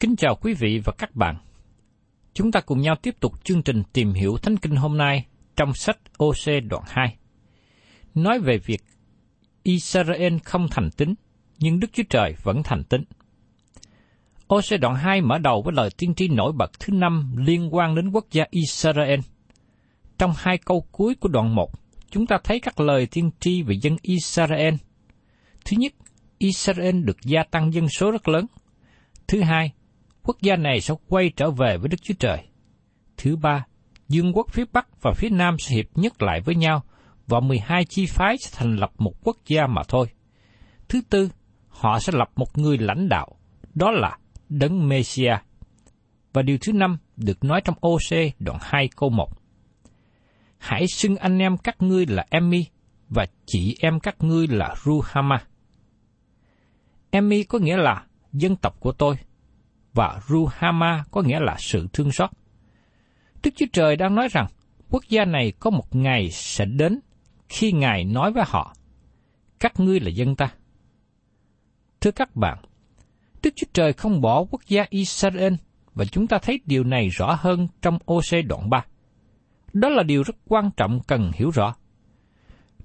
Kính chào quý vị và các bạn. Chúng ta cùng nhau tiếp tục chương trình tìm hiểu Thánh Kinh hôm nay trong sách OC đoạn 2. Nói về việc Israel không thành tín, nhưng Đức Chúa Trời vẫn thành tín. OC đoạn 2 mở đầu với lời tiên tri nổi bật thứ năm liên quan đến quốc gia Israel. Trong hai câu cuối của đoạn 1, chúng ta thấy các lời tiên tri về dân Israel. Thứ nhất, Israel được gia tăng dân số rất lớn. Thứ hai, quốc gia này sẽ quay trở về với Đức Chúa Trời. Thứ ba, dương quốc phía Bắc và phía Nam sẽ hiệp nhất lại với nhau và 12 chi phái sẽ thành lập một quốc gia mà thôi. Thứ tư, họ sẽ lập một người lãnh đạo, đó là Đấng Messia. Và điều thứ năm được nói trong OC đoạn 2 câu 1. Hãy xưng anh em các ngươi là Emmy và chị em các ngươi là Ruhama. Emmy có nghĩa là dân tộc của tôi, và Ruhama có nghĩa là sự thương xót. Đức Chúa Trời đang nói rằng quốc gia này có một ngày sẽ đến khi Ngài nói với họ, các ngươi là dân ta. Thưa các bạn, Đức Chúa Trời không bỏ quốc gia Israel và chúng ta thấy điều này rõ hơn trong OC đoạn 3. Đó là điều rất quan trọng cần hiểu rõ.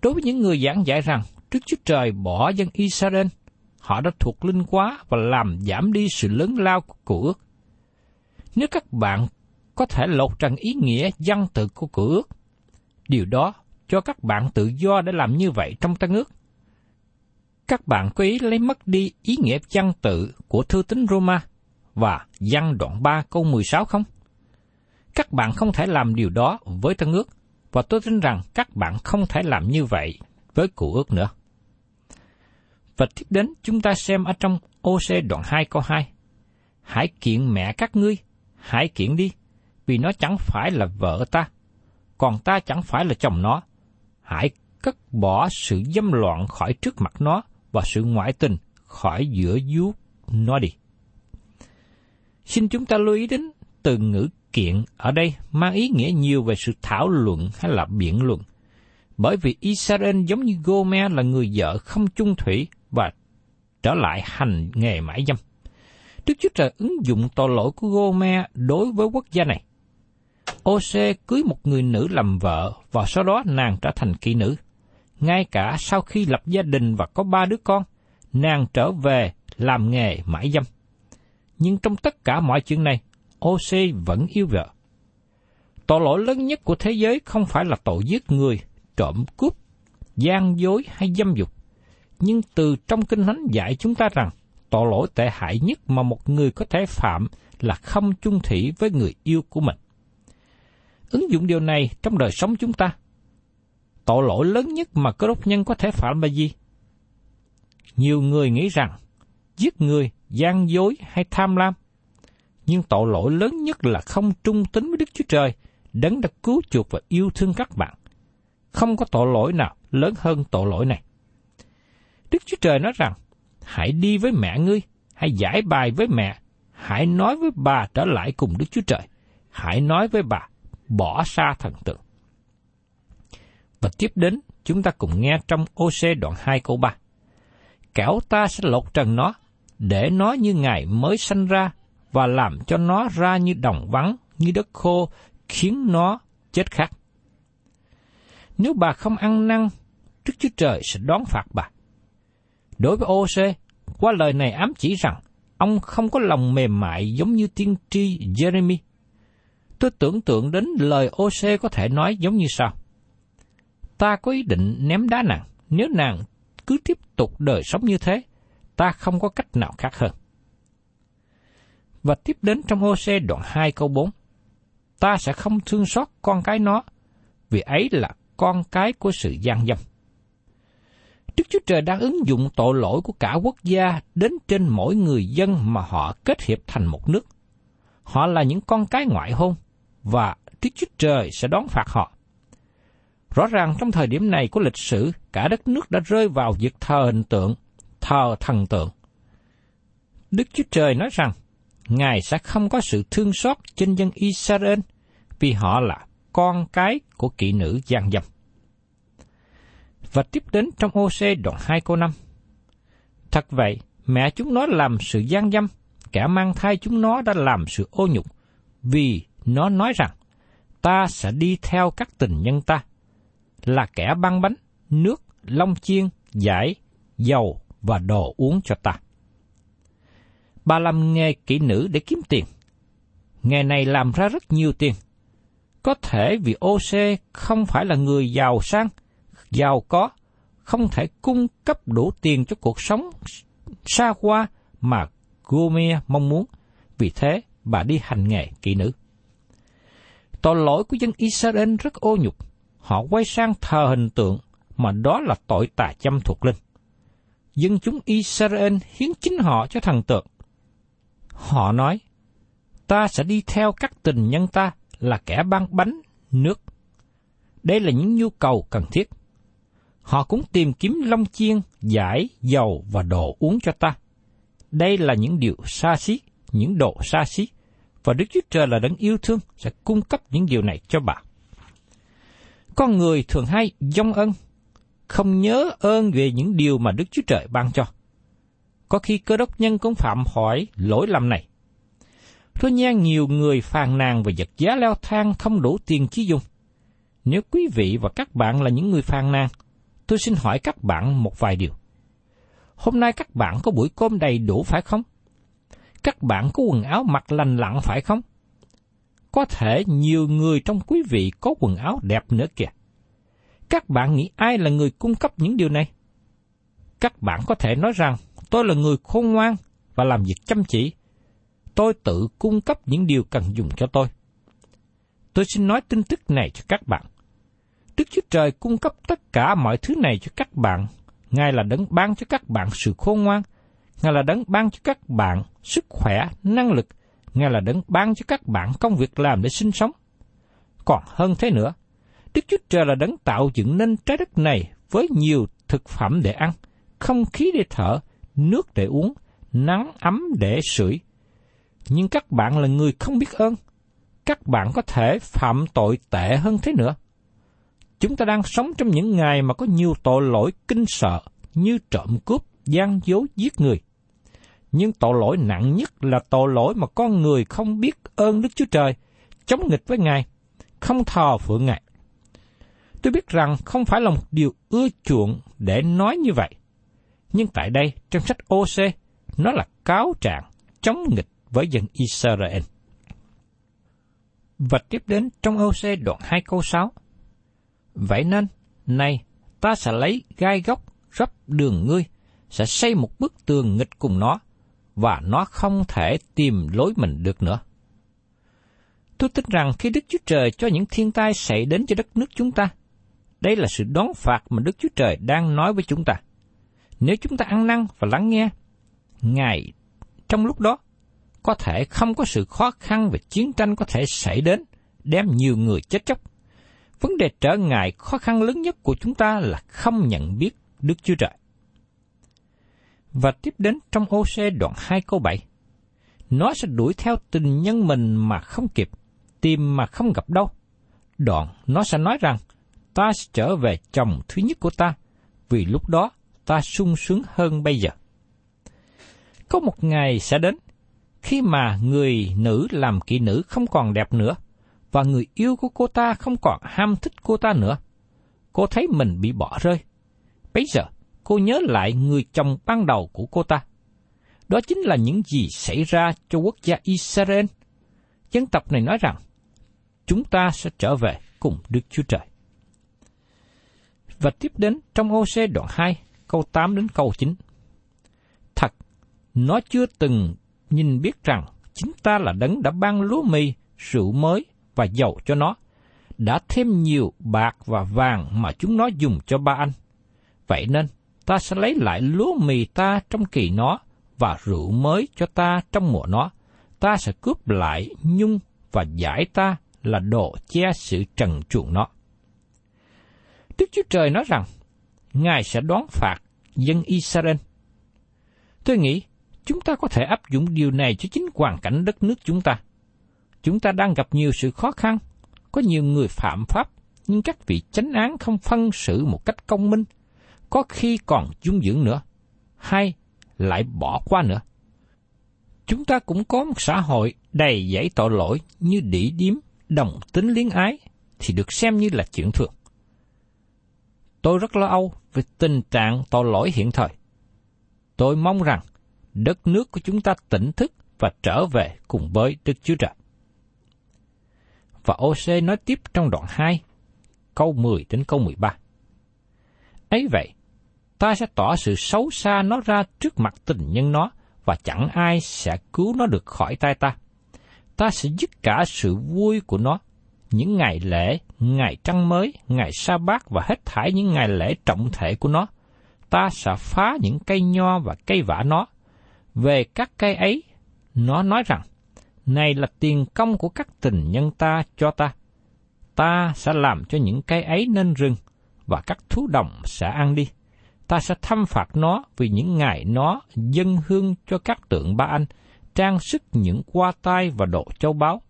Đối với những người giảng giải rằng Đức Chúa Trời bỏ dân Israel, họ đã thuộc linh quá và làm giảm đi sự lớn lao của cựu ước. Nếu các bạn có thể lột trần ý nghĩa văn tự của cựu ước, điều đó cho các bạn tự do để làm như vậy trong tân ước. Các bạn có ý lấy mất đi ý nghĩa văn tự của thư tín Roma và văn đoạn 3 câu 16 không? Các bạn không thể làm điều đó với tân ước, và tôi tin rằng các bạn không thể làm như vậy với cụ ước nữa. Và tiếp đến chúng ta xem ở trong OC đoạn 2 câu 2. Hãy kiện mẹ các ngươi, hãy kiện đi, vì nó chẳng phải là vợ ta, còn ta chẳng phải là chồng nó. Hãy cất bỏ sự dâm loạn khỏi trước mặt nó và sự ngoại tình khỏi giữa vú nó đi. Xin chúng ta lưu ý đến từ ngữ kiện ở đây mang ý nghĩa nhiều về sự thảo luận hay là biện luận. Bởi vì Israel giống như Gomer là người vợ không chung thủy và trở lại hành nghề mãi dâm. Đức Chúa Trời ứng dụng tội lỗi của Gomer đối với quốc gia này. Ose cưới một người nữ làm vợ và sau đó nàng trở thành kỹ nữ. Ngay cả sau khi lập gia đình và có ba đứa con, nàng trở về làm nghề mãi dâm. Nhưng trong tất cả mọi chuyện này, OC vẫn yêu vợ. Tội lỗi lớn nhất của thế giới không phải là tội giết người, trộm cướp, gian dối hay dâm dục. Nhưng từ trong kinh thánh dạy chúng ta rằng tội lỗi tệ hại nhất mà một người có thể phạm là không chung thủy với người yêu của mình. Ứng dụng điều này trong đời sống chúng ta. Tội lỗi lớn nhất mà cơ đốc nhân có thể phạm là gì? Nhiều người nghĩ rằng giết người, gian dối hay tham lam. Nhưng tội lỗi lớn nhất là không trung tín với Đức Chúa Trời, đấng đã cứu chuộc và yêu thương các bạn. Không có tội lỗi nào lớn hơn tội lỗi này. Đức Chúa Trời nói rằng, hãy đi với mẹ ngươi, hãy giải bài với mẹ, hãy nói với bà trở lại cùng Đức Chúa Trời, hãy nói với bà, bỏ xa thần tượng. Và tiếp đến, chúng ta cùng nghe trong OC đoạn 2 câu 3. Kẻo ta sẽ lột trần nó, để nó như ngày mới sanh ra, và làm cho nó ra như đồng vắng, như đất khô, khiến nó chết khát. Nếu bà không ăn năn, Đức Chúa Trời sẽ đón phạt bà. Đối với OC, qua lời này ám chỉ rằng ông không có lòng mềm mại giống như tiên tri Jeremy. Tôi tưởng tượng đến lời OC có thể nói giống như sau. Ta có ý định ném đá nàng, nếu nàng cứ tiếp tục đời sống như thế, ta không có cách nào khác hơn. Và tiếp đến trong OC đoạn 2 câu 4. Ta sẽ không thương xót con cái nó, vì ấy là con cái của sự gian dâm. Đức Chúa Trời đang ứng dụng tội lỗi của cả quốc gia đến trên mỗi người dân mà họ kết hiệp thành một nước. Họ là những con cái ngoại hôn, và Đức Chúa Trời sẽ đón phạt họ. Rõ ràng trong thời điểm này của lịch sử, cả đất nước đã rơi vào việc thờ hình tượng, thờ thần tượng. Đức Chúa Trời nói rằng, Ngài sẽ không có sự thương xót trên dân Israel vì họ là con cái của kỵ nữ gian dâm. Và tiếp đến trong OC đoạn 2 câu 5. Thật vậy, mẹ chúng nó làm sự gian dâm, kẻ mang thai chúng nó đã làm sự ô nhục, vì nó nói rằng, ta sẽ đi theo các tình nhân ta, là kẻ băng bánh, nước, long chiên, giải, dầu và đồ uống cho ta. Bà làm nghề kỹ nữ để kiếm tiền. Nghề này làm ra rất nhiều tiền. Có thể vì OC không phải là người giàu sang, giàu có, không thể cung cấp đủ tiền cho cuộc sống xa hoa mà Gomer mong muốn. Vì thế, bà đi hành nghề kỹ nữ. Tội lỗi của dân Israel rất ô nhục. Họ quay sang thờ hình tượng, mà đó là tội tà châm thuộc linh. Dân chúng Israel hiến chính họ cho thần tượng. Họ nói, ta sẽ đi theo các tình nhân ta là kẻ ban bánh, nước. Đây là những nhu cầu cần thiết. Họ cũng tìm kiếm long chiên, giải, dầu và đồ uống cho ta. Đây là những điều xa xí, những đồ xa xí, và Đức Chúa Trời là đấng yêu thương sẽ cung cấp những điều này cho bà. Con người thường hay dông ân, không nhớ ơn về những điều mà Đức Chúa Trời ban cho. Có khi cơ đốc nhân cũng phạm hỏi lỗi lầm này. Tôi nghe nhiều người phàn nàn về vật giá leo thang không đủ tiền chi dùng. Nếu quý vị và các bạn là những người phàn nàn, tôi xin hỏi các bạn một vài điều. Hôm nay các bạn có buổi cơm đầy đủ phải không? Các bạn có quần áo mặc lành lặn phải không? Có thể nhiều người trong quý vị có quần áo đẹp nữa kìa. Các bạn nghĩ ai là người cung cấp những điều này? Các bạn có thể nói rằng, tôi là người khôn ngoan và làm việc chăm chỉ. Tôi tự cung cấp những điều cần dùng cho tôi. Tôi xin nói tin tức này cho các bạn. Đức Chúa Trời cung cấp tất cả mọi thứ này cho các bạn. Ngài là đấng ban cho các bạn sự khôn ngoan. Ngài là đấng ban cho các bạn sức khỏe, năng lực. Ngài là đấng ban cho các bạn công việc làm để sinh sống. Còn hơn thế nữa, Đức Chúa Trời là đấng tạo dựng nên trái đất này với nhiều thực phẩm để ăn, không khí để thở, nước để uống, nắng ấm để sưởi. Nhưng các bạn là người không biết ơn. Các bạn có thể phạm tội tệ hơn thế nữa. Chúng ta đang sống trong những ngày mà có nhiều tội lỗi kinh sợ như trộm cướp, gian dối, giết người. Nhưng tội lỗi nặng nhất là tội lỗi mà con người không biết ơn Đức Chúa Trời, chống nghịch với Ngài, không thờ phượng Ngài. Tôi biết rằng không phải là một điều ưa chuộng để nói như vậy. Nhưng tại đây, trong sách OC, nó là cáo trạng chống nghịch với dân Israel. Và tiếp đến trong OC đoạn 2 câu 6. Vậy nên, nay ta sẽ lấy gai góc rắp đường ngươi, sẽ xây một bức tường nghịch cùng nó, và nó không thể tìm lối mình được nữa. Tôi tin rằng khi Đức Chúa Trời cho những thiên tai xảy đến cho đất nước chúng ta, đây là sự đón phạt mà Đức Chúa Trời đang nói với chúng ta. Nếu chúng ta ăn năn và lắng nghe, Ngài trong lúc đó có thể không có sự khó khăn về chiến tranh có thể xảy đến, đem nhiều người chết chóc. Vấn đề trở ngại khó khăn lớn nhất của chúng ta là không nhận biết Đức Chúa Trời. Và tiếp đến trong OC đoạn 2 câu 7. Nó sẽ đuổi theo tình nhân mình mà không kịp, tìm mà không gặp đâu. Đoạn nó sẽ nói rằng, ta sẽ trở về chồng thứ nhất của ta, vì lúc đó ta sung sướng hơn bây giờ. Có một ngày sẽ đến, khi mà người nữ làm kỹ nữ không còn đẹp nữa, và người yêu của cô ta không còn ham thích cô ta nữa. Cô thấy mình bị bỏ rơi. Bây giờ, cô nhớ lại người chồng ban đầu của cô ta. Đó chính là những gì xảy ra cho quốc gia Israel. Dân tộc này nói rằng, chúng ta sẽ trở về cùng Đức Chúa Trời. Và tiếp đến trong OC đoạn 2, câu 8 đến câu 9. Thật, nó chưa từng nhìn biết rằng chính ta là đấng đã ban lúa mì, rượu mới và dầu cho nó, đã thêm nhiều bạc và vàng mà chúng nó dùng cho ba anh. Vậy nên, ta sẽ lấy lại lúa mì ta trong kỳ nó và rượu mới cho ta trong mùa nó. Ta sẽ cướp lại nhung và giải ta là đồ che sự trần chuộng nó. Đức Chúa Trời nói rằng, Ngài sẽ đoán phạt dân Israel. Tôi nghĩ, chúng ta có thể áp dụng điều này cho chính hoàn cảnh đất nước chúng ta. Chúng ta đang gặp nhiều sự khó khăn, có nhiều người phạm pháp, nhưng các vị chánh án không phân xử một cách công minh, có khi còn dung dưỡng nữa, hay lại bỏ qua nữa. Chúng ta cũng có một xã hội đầy dãy tội lỗi như đỉ điếm, đồng tính liên ái, thì được xem như là chuyện thường. Tôi rất lo âu về tình trạng tội lỗi hiện thời. Tôi mong rằng đất nước của chúng ta tỉnh thức và trở về cùng với Đức Chúa Trời. Và OC nói tiếp trong đoạn 2, câu 10 đến câu 13. ấy vậy, ta sẽ tỏ sự xấu xa nó ra trước mặt tình nhân nó, và chẳng ai sẽ cứu nó được khỏi tay ta. Ta sẽ dứt cả sự vui của nó, những ngày lễ, ngày trăng mới, ngày sa bát và hết thải những ngày lễ trọng thể của nó. Ta sẽ phá những cây nho và cây vả nó. Về các cây ấy, nó nói rằng, này là tiền công của các tình nhân ta cho ta. Ta sẽ làm cho những cây ấy nên rừng, và các thú đồng sẽ ăn đi. Ta sẽ thăm phạt nó vì những ngày nó dân hương cho các tượng ba anh, trang sức những qua tay và độ châu báu.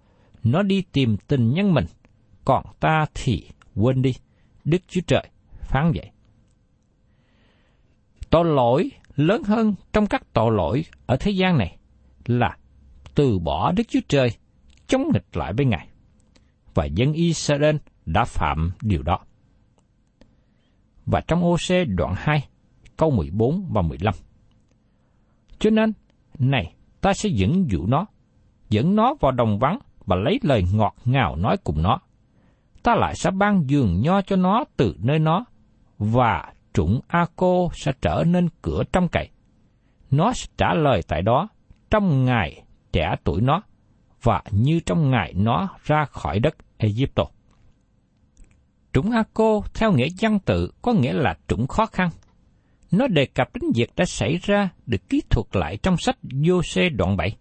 Nó đi tìm tình nhân mình, còn ta thì quên đi. Đức Chúa Trời phán vậy. Tội lỗi lớn hơn trong các tội lỗi ở thế gian này là từ bỏ Đức Chúa Trời, chống nghịch lại với Ngài. Và dân Israel đã phạm điều đó. Và trong OC đoạn 2, câu 14 và 15. Cho nên, này, ta sẽ dẫn dụ nó, dẫn nó vào đồng vắng và lấy lời ngọt ngào nói cùng nó. Ta lại sẽ ban giường nho cho nó từ nơi nó, và trũng A-cô sẽ trở nên cửa trong cậy. Nó sẽ trả lời tại đó trong ngày trẻ tuổi nó, và như trong ngày nó ra khỏi đất Egypto. Trũng A-cô theo nghĩa văn tự có nghĩa là trũng khó khăn. Nó đề cập đến việc đã xảy ra được ký thuật lại trong sách Giô-xê đoạn 7.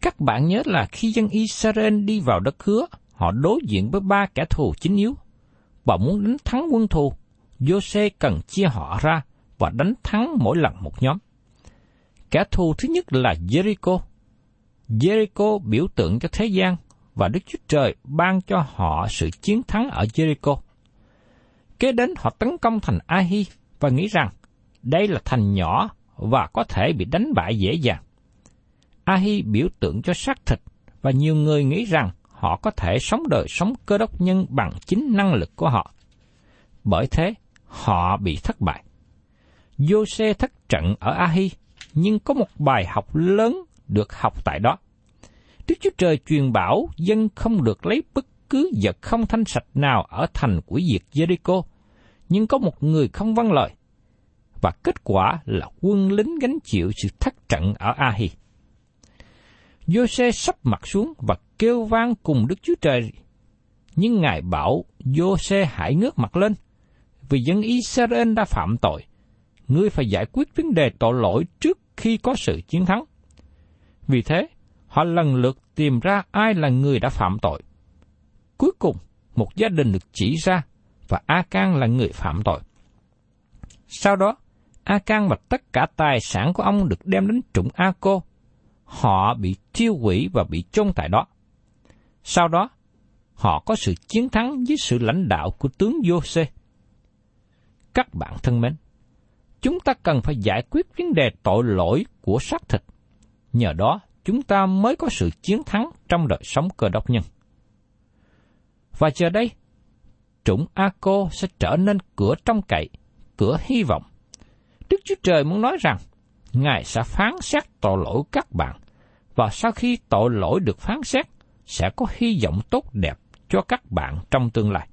Các bạn nhớ là khi dân Israel đi vào đất hứa, họ đối diện với ba kẻ thù chính yếu. Và muốn đánh thắng quân thù, Giô-xê cần chia họ ra và đánh thắng mỗi lần một nhóm. Kẻ thù thứ nhất là Jericho, Jericho biểu tượng cho thế gian và Đức Chúa Trời ban cho họ sự chiến thắng ở Jericho. Kế đến họ tấn công thành Ahi và nghĩ rằng đây là thành nhỏ và có thể bị đánh bại dễ dàng. Ahi biểu tượng cho xác thịt và nhiều người nghĩ rằng họ có thể sống đời sống cơ đốc nhân bằng chính năng lực của họ. Bởi thế, họ bị thất bại. Giô-xê thất trận ở Ahi, nhưng có một bài học lớn được học tại đó. Đức Chúa Trời truyền bảo dân không được lấy bất cứ vật không thanh sạch nào ở thành của diệt Jericho, nhưng có một người không vâng lời, và kết quả là quân lính gánh chịu sự thất trận ở Ahi. Giô-xê sắp mặt xuống và kêu vang cùng Đức Chúa Trời, nhưng Ngài bảo Giô-xê hãy ngước mặt lên, vì dân Israel đã phạm tội. Ngươi phải giải quyết vấn đề tội lỗi trước khi có sự chiến thắng. Vì thế, họ lần lượt tìm ra ai là người đã phạm tội. Cuối cùng, một gia đình được chỉ ra và A Can là người phạm tội. Sau đó, A Can và tất cả tài sản của ông được đem đến trụng A Cô. Họ bị tiêu hủy và bị chôn tại đó. Sau đó, họ có sự chiến thắng dưới sự lãnh đạo của tướng Giô-xê. Các bạn thân mến, chúng ta cần phải giải quyết vấn đề tội lỗi của xác thịt. Nhờ đó, chúng ta mới có sự chiến thắng trong đời sống cơ đốc nhân. Và giờ đây, trũng A-cô sẽ trở nên cửa trong cậy, cửa hy vọng. Đức Chúa Trời muốn nói rằng, Ngài sẽ phán xét tội lỗi các bạn, và sau khi tội lỗi được phán xét, sẽ có hy vọng tốt đẹp cho các bạn trong tương lai.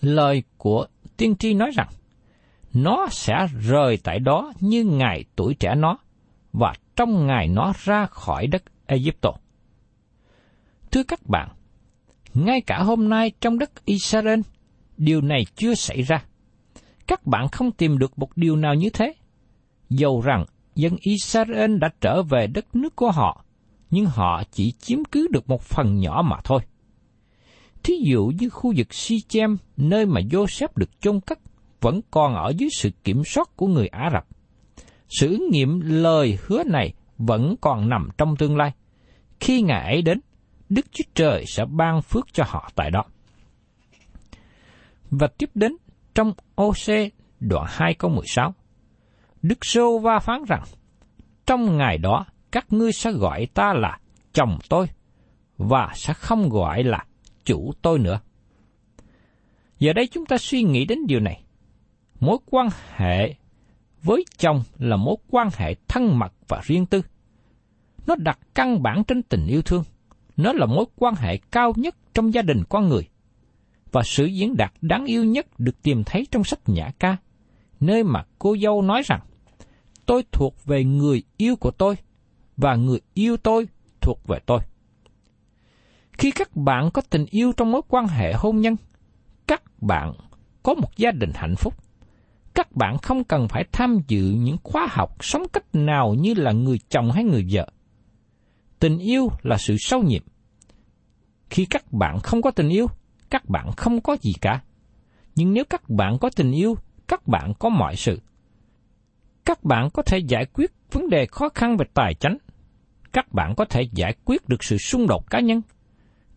Lời của tiên tri nói rằng, nó sẽ rời tại đó như ngày tuổi trẻ nó, và trong ngày nó ra khỏi đất Egypto. Thưa các bạn, ngay cả hôm nay trong đất Israel, điều này chưa xảy ra. Các bạn không tìm được một điều nào như thế. Dầu rằng dân Israel đã trở về đất nước của họ, nhưng họ chỉ chiếm cứ được một phần nhỏ mà thôi. Thí dụ như khu vực Sichem, nơi mà Joseph được chôn cất, vẫn còn ở dưới sự kiểm soát của người Ả Rập. Sự ứng nghiệm lời hứa này vẫn còn nằm trong tương lai. Khi ngày ấy đến, Đức Chúa Trời sẽ ban phước cho họ tại đó. Và tiếp đến trong OC đoạn 2 câu 16. Đức Sô Va phán rằng, trong ngày đó các ngươi sẽ gọi ta là chồng tôi, và sẽ không gọi là chủ tôi nữa. Giờ đây chúng ta suy nghĩ đến điều này. Mối quan hệ với chồng là mối quan hệ thân mật và riêng tư. Nó đặt căn bản trên tình yêu thương. Nó là mối quan hệ cao nhất trong gia đình con người. Và sự diễn đạt đáng yêu nhất được tìm thấy trong sách Nhã Ca, nơi mà cô dâu nói rằng, tôi thuộc về người yêu của tôi, và người yêu tôi thuộc về tôi. Khi các bạn có tình yêu trong mối quan hệ hôn nhân, các bạn có một gia đình hạnh phúc. Các bạn không cần phải tham dự những khóa học sống cách nào như là người chồng hay người vợ. Tình yêu là sự sâu nhiệm. Khi các bạn không có tình yêu, các bạn không có gì cả. Nhưng nếu các bạn có tình yêu, các bạn có mọi sự. Các bạn có thể giải quyết vấn đề khó khăn về tài chính. Các bạn có thể giải quyết được sự xung đột cá nhân.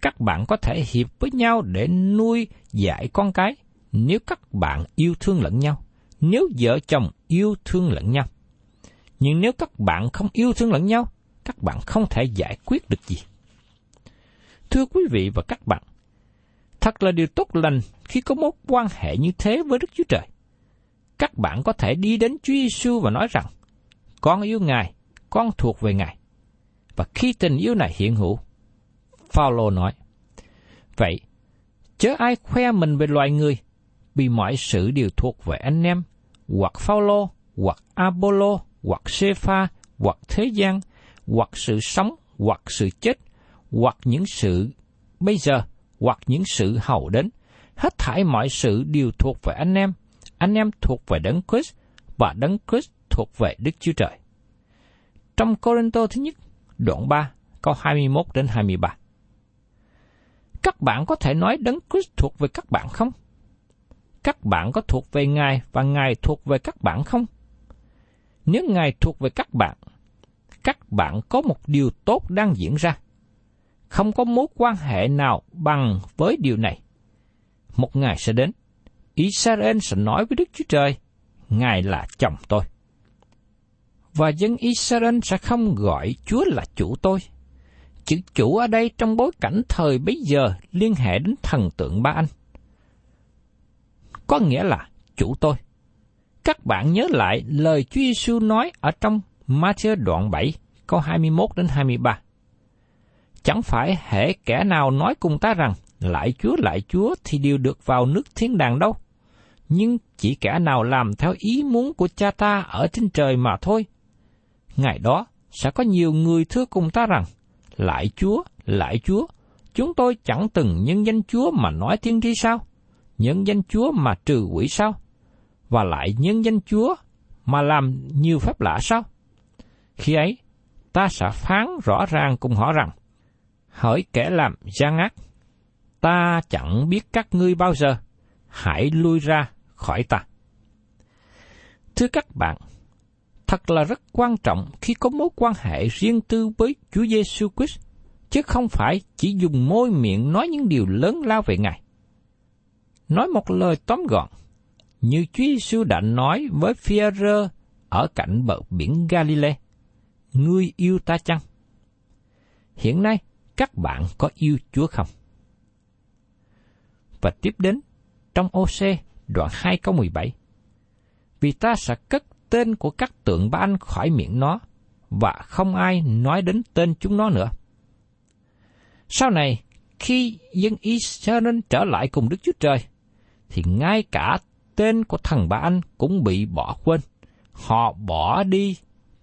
Các bạn có thể hiệp với nhau để nuôi dạy con cái nếu các bạn yêu thương lẫn nhau. Nếu vợ chồng yêu thương lẫn nhau. Nhưng nếu các bạn không yêu thương lẫn nhau, các bạn không thể giải quyết được gì. Thưa quý vị và các bạn, thật là điều tốt lành khi có mối quan hệ như thế với Đức Chúa Trời. Các bạn có thể đi đến Chúa Giêsu và nói rằng, con yêu Ngài, con thuộc về Ngài. Và khi tình yêu này hiện hữu, Phaolô nói, Vậy, chớ ai khoe mình về loài người, vì mọi sự đều thuộc về anh em, hoặc Phaolô, hoặc Apollo, hoặc Sepha, hoặc thế gian, hoặc sự sống, hoặc sự chết, hoặc những sự bây giờ, hoặc những sự hầu đến. Hết thảy mọi sự đều thuộc về anh em. Anh em thuộc về Đấng Christ và Đấng Christ thuộc về Đức Chúa Trời. Trong Corinto thứ nhất, đoạn 3, câu 21 đến 23. Các bạn có thể nói Đấng Christ thuộc về các bạn không? Các bạn có thuộc về Ngài và Ngài thuộc về các bạn không? Nếu Ngài thuộc về các bạn, các bạn có một điều tốt đang diễn ra. Không có mối quan hệ nào bằng với điều này. Một ngày sẽ đến, Israel sẽ nói với Đức Chúa Trời, Ngài là chồng tôi. Và dân Israel sẽ không gọi Chúa là chủ tôi. Chữ chủ ở đây trong bối cảnh thời bấy giờ liên hệ đến thần tượng ba anh. Có nghĩa là chủ tôi. Các bạn nhớ lại lời Chúa Giêsu nói ở trong Matthew đoạn 7, câu 21 đến 23. Chẳng phải hệ kẻ nào nói cùng ta rằng, lại Chúa, lại Chúa thì đều được vào nước thiên đàng đâu. Nhưng chỉ kẻ nào làm theo ý muốn của cha ta ở trên trời mà thôi. Ngày đó sẽ có nhiều người thưa cùng ta rằng, lại Chúa, lại Chúa, chúng tôi chẳng từng nhân danh Chúa mà nói tiên tri sao? Nhân danh Chúa mà trừ quỷ sao? Và lại nhân danh Chúa mà làm nhiều phép lạ sao? Khi ấy, ta sẽ phán rõ ràng cùng họ rằng, hỡi kẻ làm gian ác, ta chẳng biết các ngươi bao giờ, hãy lui ra khỏi ta. Thưa các bạn, thật là rất quan trọng khi có mối quan hệ riêng tư với Chúa Giêsu Christ, chứ không phải chỉ dùng môi miệng nói những điều lớn lao về Ngài. Nói một lời tóm gọn, như Chúa Giêsu đã nói với Phi-rơ ở cạnh bờ biển Galilee, ngươi yêu ta chăng? Hiện nay, các bạn có yêu Chúa không? Và tiếp đến, trong OC đoạn 2 câu 17, Vì ta sẽ cất tên của các tượng ba anh khỏi miệng nó, và không ai nói đến tên chúng nó nữa. Sau này, khi dân Israel trở lại cùng Đức Chúa Trời, thì ngay cả tên của thằng ba anh cũng bị bỏ quên. Họ bỏ đi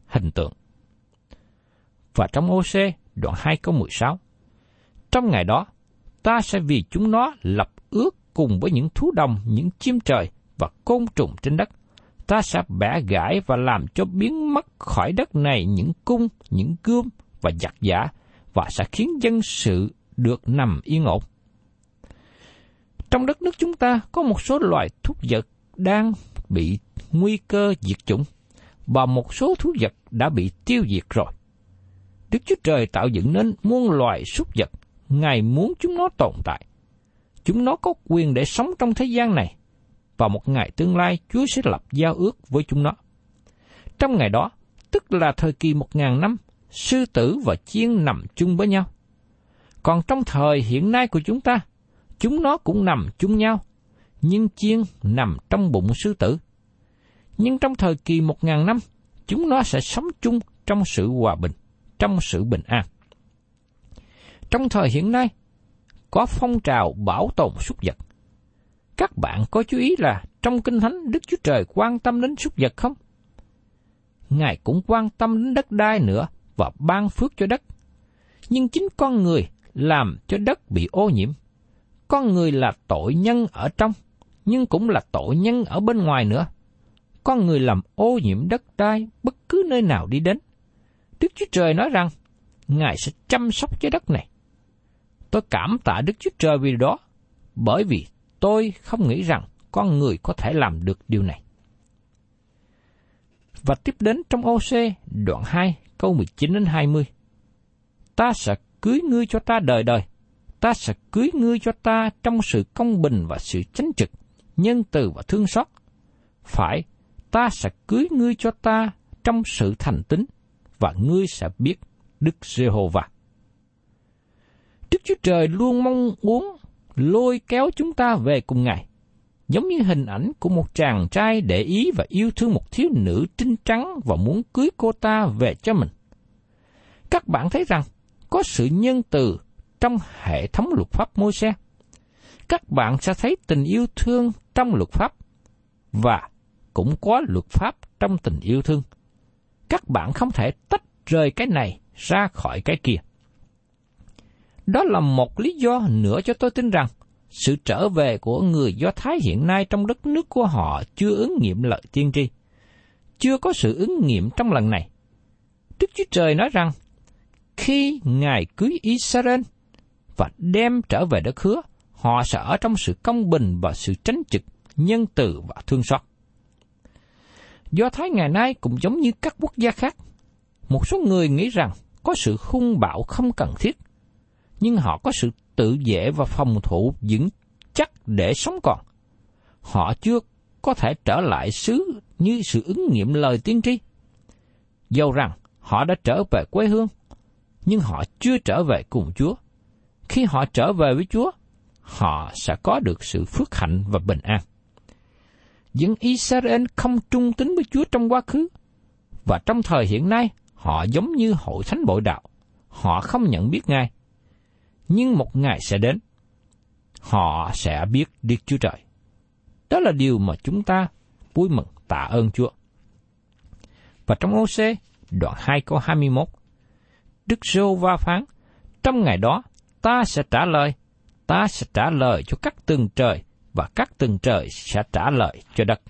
hình tượng. Và trong OC đoạn 2 câu 16, Trong ngày đó, ta sẽ vì chúng nó lập ước cùng với những thú đồng, những chim trời và côn trùng trên đất. Ta sẽ bẻ gãy và làm cho biến mất khỏi đất này những cung, những gươm và giặc giả, và sẽ khiến dân sự được nằm yên ổn. Trong đất nước chúng ta có một số loài thú vật đang bị nguy cơ diệt chủng, và một số thú vật đã bị tiêu diệt rồi. Đức Chúa Trời tạo dựng nên muôn loài súc vật, Ngài muốn chúng nó tồn tại. Chúng nó có quyền để sống trong thế gian này, và một ngày tương lai Chúa sẽ lập giao ước với chúng nó. Trong ngày đó, tức là thời kỳ một ngàn năm, sư tử và chiên nằm chung với nhau. Còn trong thời hiện nay của chúng ta, chúng nó cũng nằm chung nhau, nhưng chiên nằm trong bụng sư tử. Nhưng trong thời kỳ một ngàn năm, chúng nó sẽ sống chung trong sự hòa bình, trong sự bình an. Trong thời hiện nay, có phong trào bảo tồn súc vật. Các bạn có chú ý là trong Kinh Thánh Đức Chúa Trời quan tâm đến súc vật không? Ngài cũng quan tâm đến đất đai nữa và ban phước cho đất. Nhưng chính con người làm cho đất bị ô nhiễm. Con người là tội nhân ở trong, nhưng cũng là tội nhân ở bên ngoài nữa. Con người làm ô nhiễm đất đai bất cứ nơi nào đi đến. Đức Chúa Trời nói rằng, Ngài sẽ chăm sóc trái đất này. Tôi cảm tạ Đức Chúa Trời vì đó, bởi vì tôi không nghĩ rằng con người có thể làm được điều này. Và tiếp đến trong OC đoạn 2 câu 19 đến 20. Ta sẽ cưới ngươi cho ta đời đời, ta sẽ cưới ngươi cho ta trong sự công bình và sự chánh trực, nhân từ và thương xót. Phải, ta sẽ cưới ngươi cho ta trong sự thành tín, và ngươi sẽ biết Đức Giê-hô-va. Đức Chúa Trời luôn mong muốn lôi kéo chúng ta về cùng Ngài, giống như hình ảnh của một chàng trai để ý và yêu thương một thiếu nữ trinh trắng và muốn cưới cô ta về cho mình. Các bạn thấy rằng có sự nhân từ trong hệ thống luật pháp môi xe. Các bạn sẽ thấy tình yêu thương trong luật pháp và cũng có luật pháp trong tình yêu thương. Các bạn không thể tách rời cái này ra khỏi cái kia. Đó là một lý do nữa cho tôi tin rằng sự trở về của người Do Thái hiện nay trong đất nước của họ chưa ứng nghiệm lợi tiên tri. Chưa có sự ứng nghiệm trong lần này. Đức Chúa Trời nói rằng, khi Ngài cưới Israel và đem trở về đất hứa, họ sẽ ở trong sự công bình và sự tránh trực, nhân từ và thương xót. Do Thái ngày nay cũng giống như các quốc gia khác. Một số người nghĩ rằng có sự hung bạo không cần thiết – nhưng họ có sự tự vệ và phòng thủ vững chắc để sống còn. Họ chưa có thể trở lại xứ như sự ứng nghiệm lời tiên tri. Dầu rằng họ đã trở về quê hương, nhưng họ chưa trở về cùng Chúa. Khi họ trở về với Chúa, họ sẽ có được sự phước hạnh và bình an. Những Israel không trung tín với Chúa trong quá khứ, và trong thời hiện nay họ giống như hội thánh bội đạo. Họ không nhận biết Ngài, Nhưng một ngày sẽ đến, họ sẽ biết Đức Chúa Trời. Đó là điều mà chúng ta vui mừng tạ ơn Chúa. Và trong OC, đoạn 2 câu 21, Đức Rô Va phán, trong ngày đó ta sẽ trả lời, ta sẽ trả lời cho các tầng trời và các tầng trời sẽ trả lời cho đất.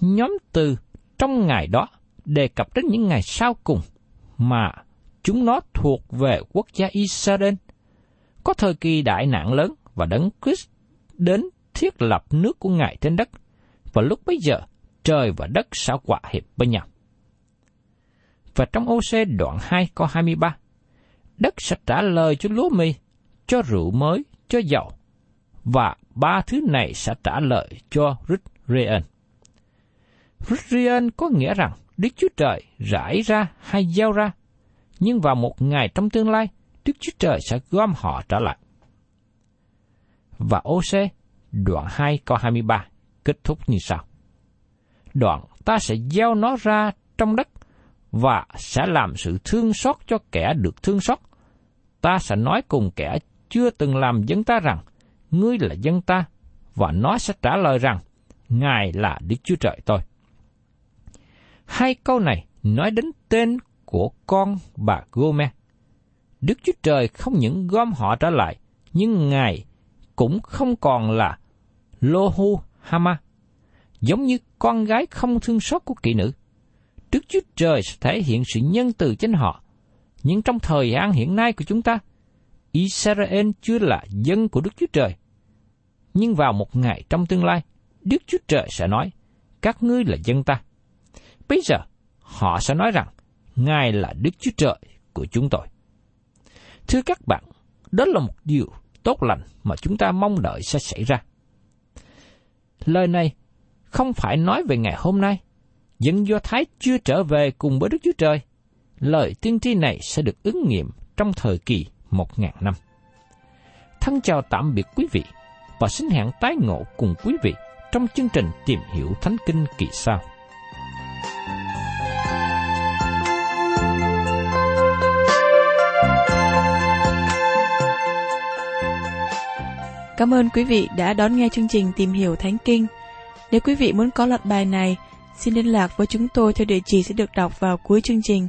Nhóm từ trong ngày đó đề cập đến những ngày sau cùng mà chúng nó thuộc về quốc gia Israel. Có thời kỳ đại nạn lớn và đấng Christ đến thiết lập nước của Ngài trên đất, và lúc bấy giờ trời và đất sẽ hòa hiệp với nhau. Và trong OC đoạn 2 có 23, đất sẽ trả lời cho lúa mì, cho rượu mới, cho dầu, và ba thứ này sẽ trả lời cho Rít Reen. Rít Reen có nghĩa rằng Đức Chúa Trời rải ra hay gieo ra, nhưng vào một ngày trong tương lai, Đức Chúa Trời sẽ gom họ trở lại. Và OC đoạn 2 câu 23 kết thúc như sau. Đoạn ta sẽ gieo nó ra trong đất và sẽ làm sự thương xót cho kẻ được thương xót. Ta sẽ nói cùng kẻ chưa từng làm dân ta rằng, ngươi là dân ta, và nó sẽ trả lời rằng, Ngài là Đức Chúa Trời tôi. Hai câu này nói đến tên của con bà Gome. Đức Chúa Trời không những gom họ trở lại, nhưng Ngài cũng không còn là Lohu Hama, giống như con gái không thương xót của kỵ nữ. Đức Chúa Trời sẽ thể hiện sự nhân từ trên họ. Nhưng trong thời gian hiện nay của chúng ta, Israel chưa là dân của Đức Chúa Trời. Nhưng vào một ngày trong tương lai, Đức Chúa Trời sẽ nói, các ngươi là dân ta. Bây giờ, họ sẽ nói rằng, Ngài là Đức Chúa Trời của chúng tôi. Thưa các bạn, đó là một điều tốt lành mà chúng ta mong đợi sẽ xảy ra. Lời này không phải nói về ngày hôm nay, dân Do Thái chưa trở về cùng với Đức Chúa Trời. Lời tiên tri này sẽ được ứng nghiệm trong thời kỳ một ngàn năm. Thân chào tạm biệt quý vị và xin hẹn tái ngộ cùng quý vị trong chương trình tìm hiểu Thánh Kinh kỳ sau. Cảm ơn quý vị đã đón nghe chương trình Tìm hiểu Thánh Kinh. Nếu quý vị muốn có loạt bài này, xin liên lạc với chúng tôi theo địa chỉ sẽ được đọc vào cuối chương trình.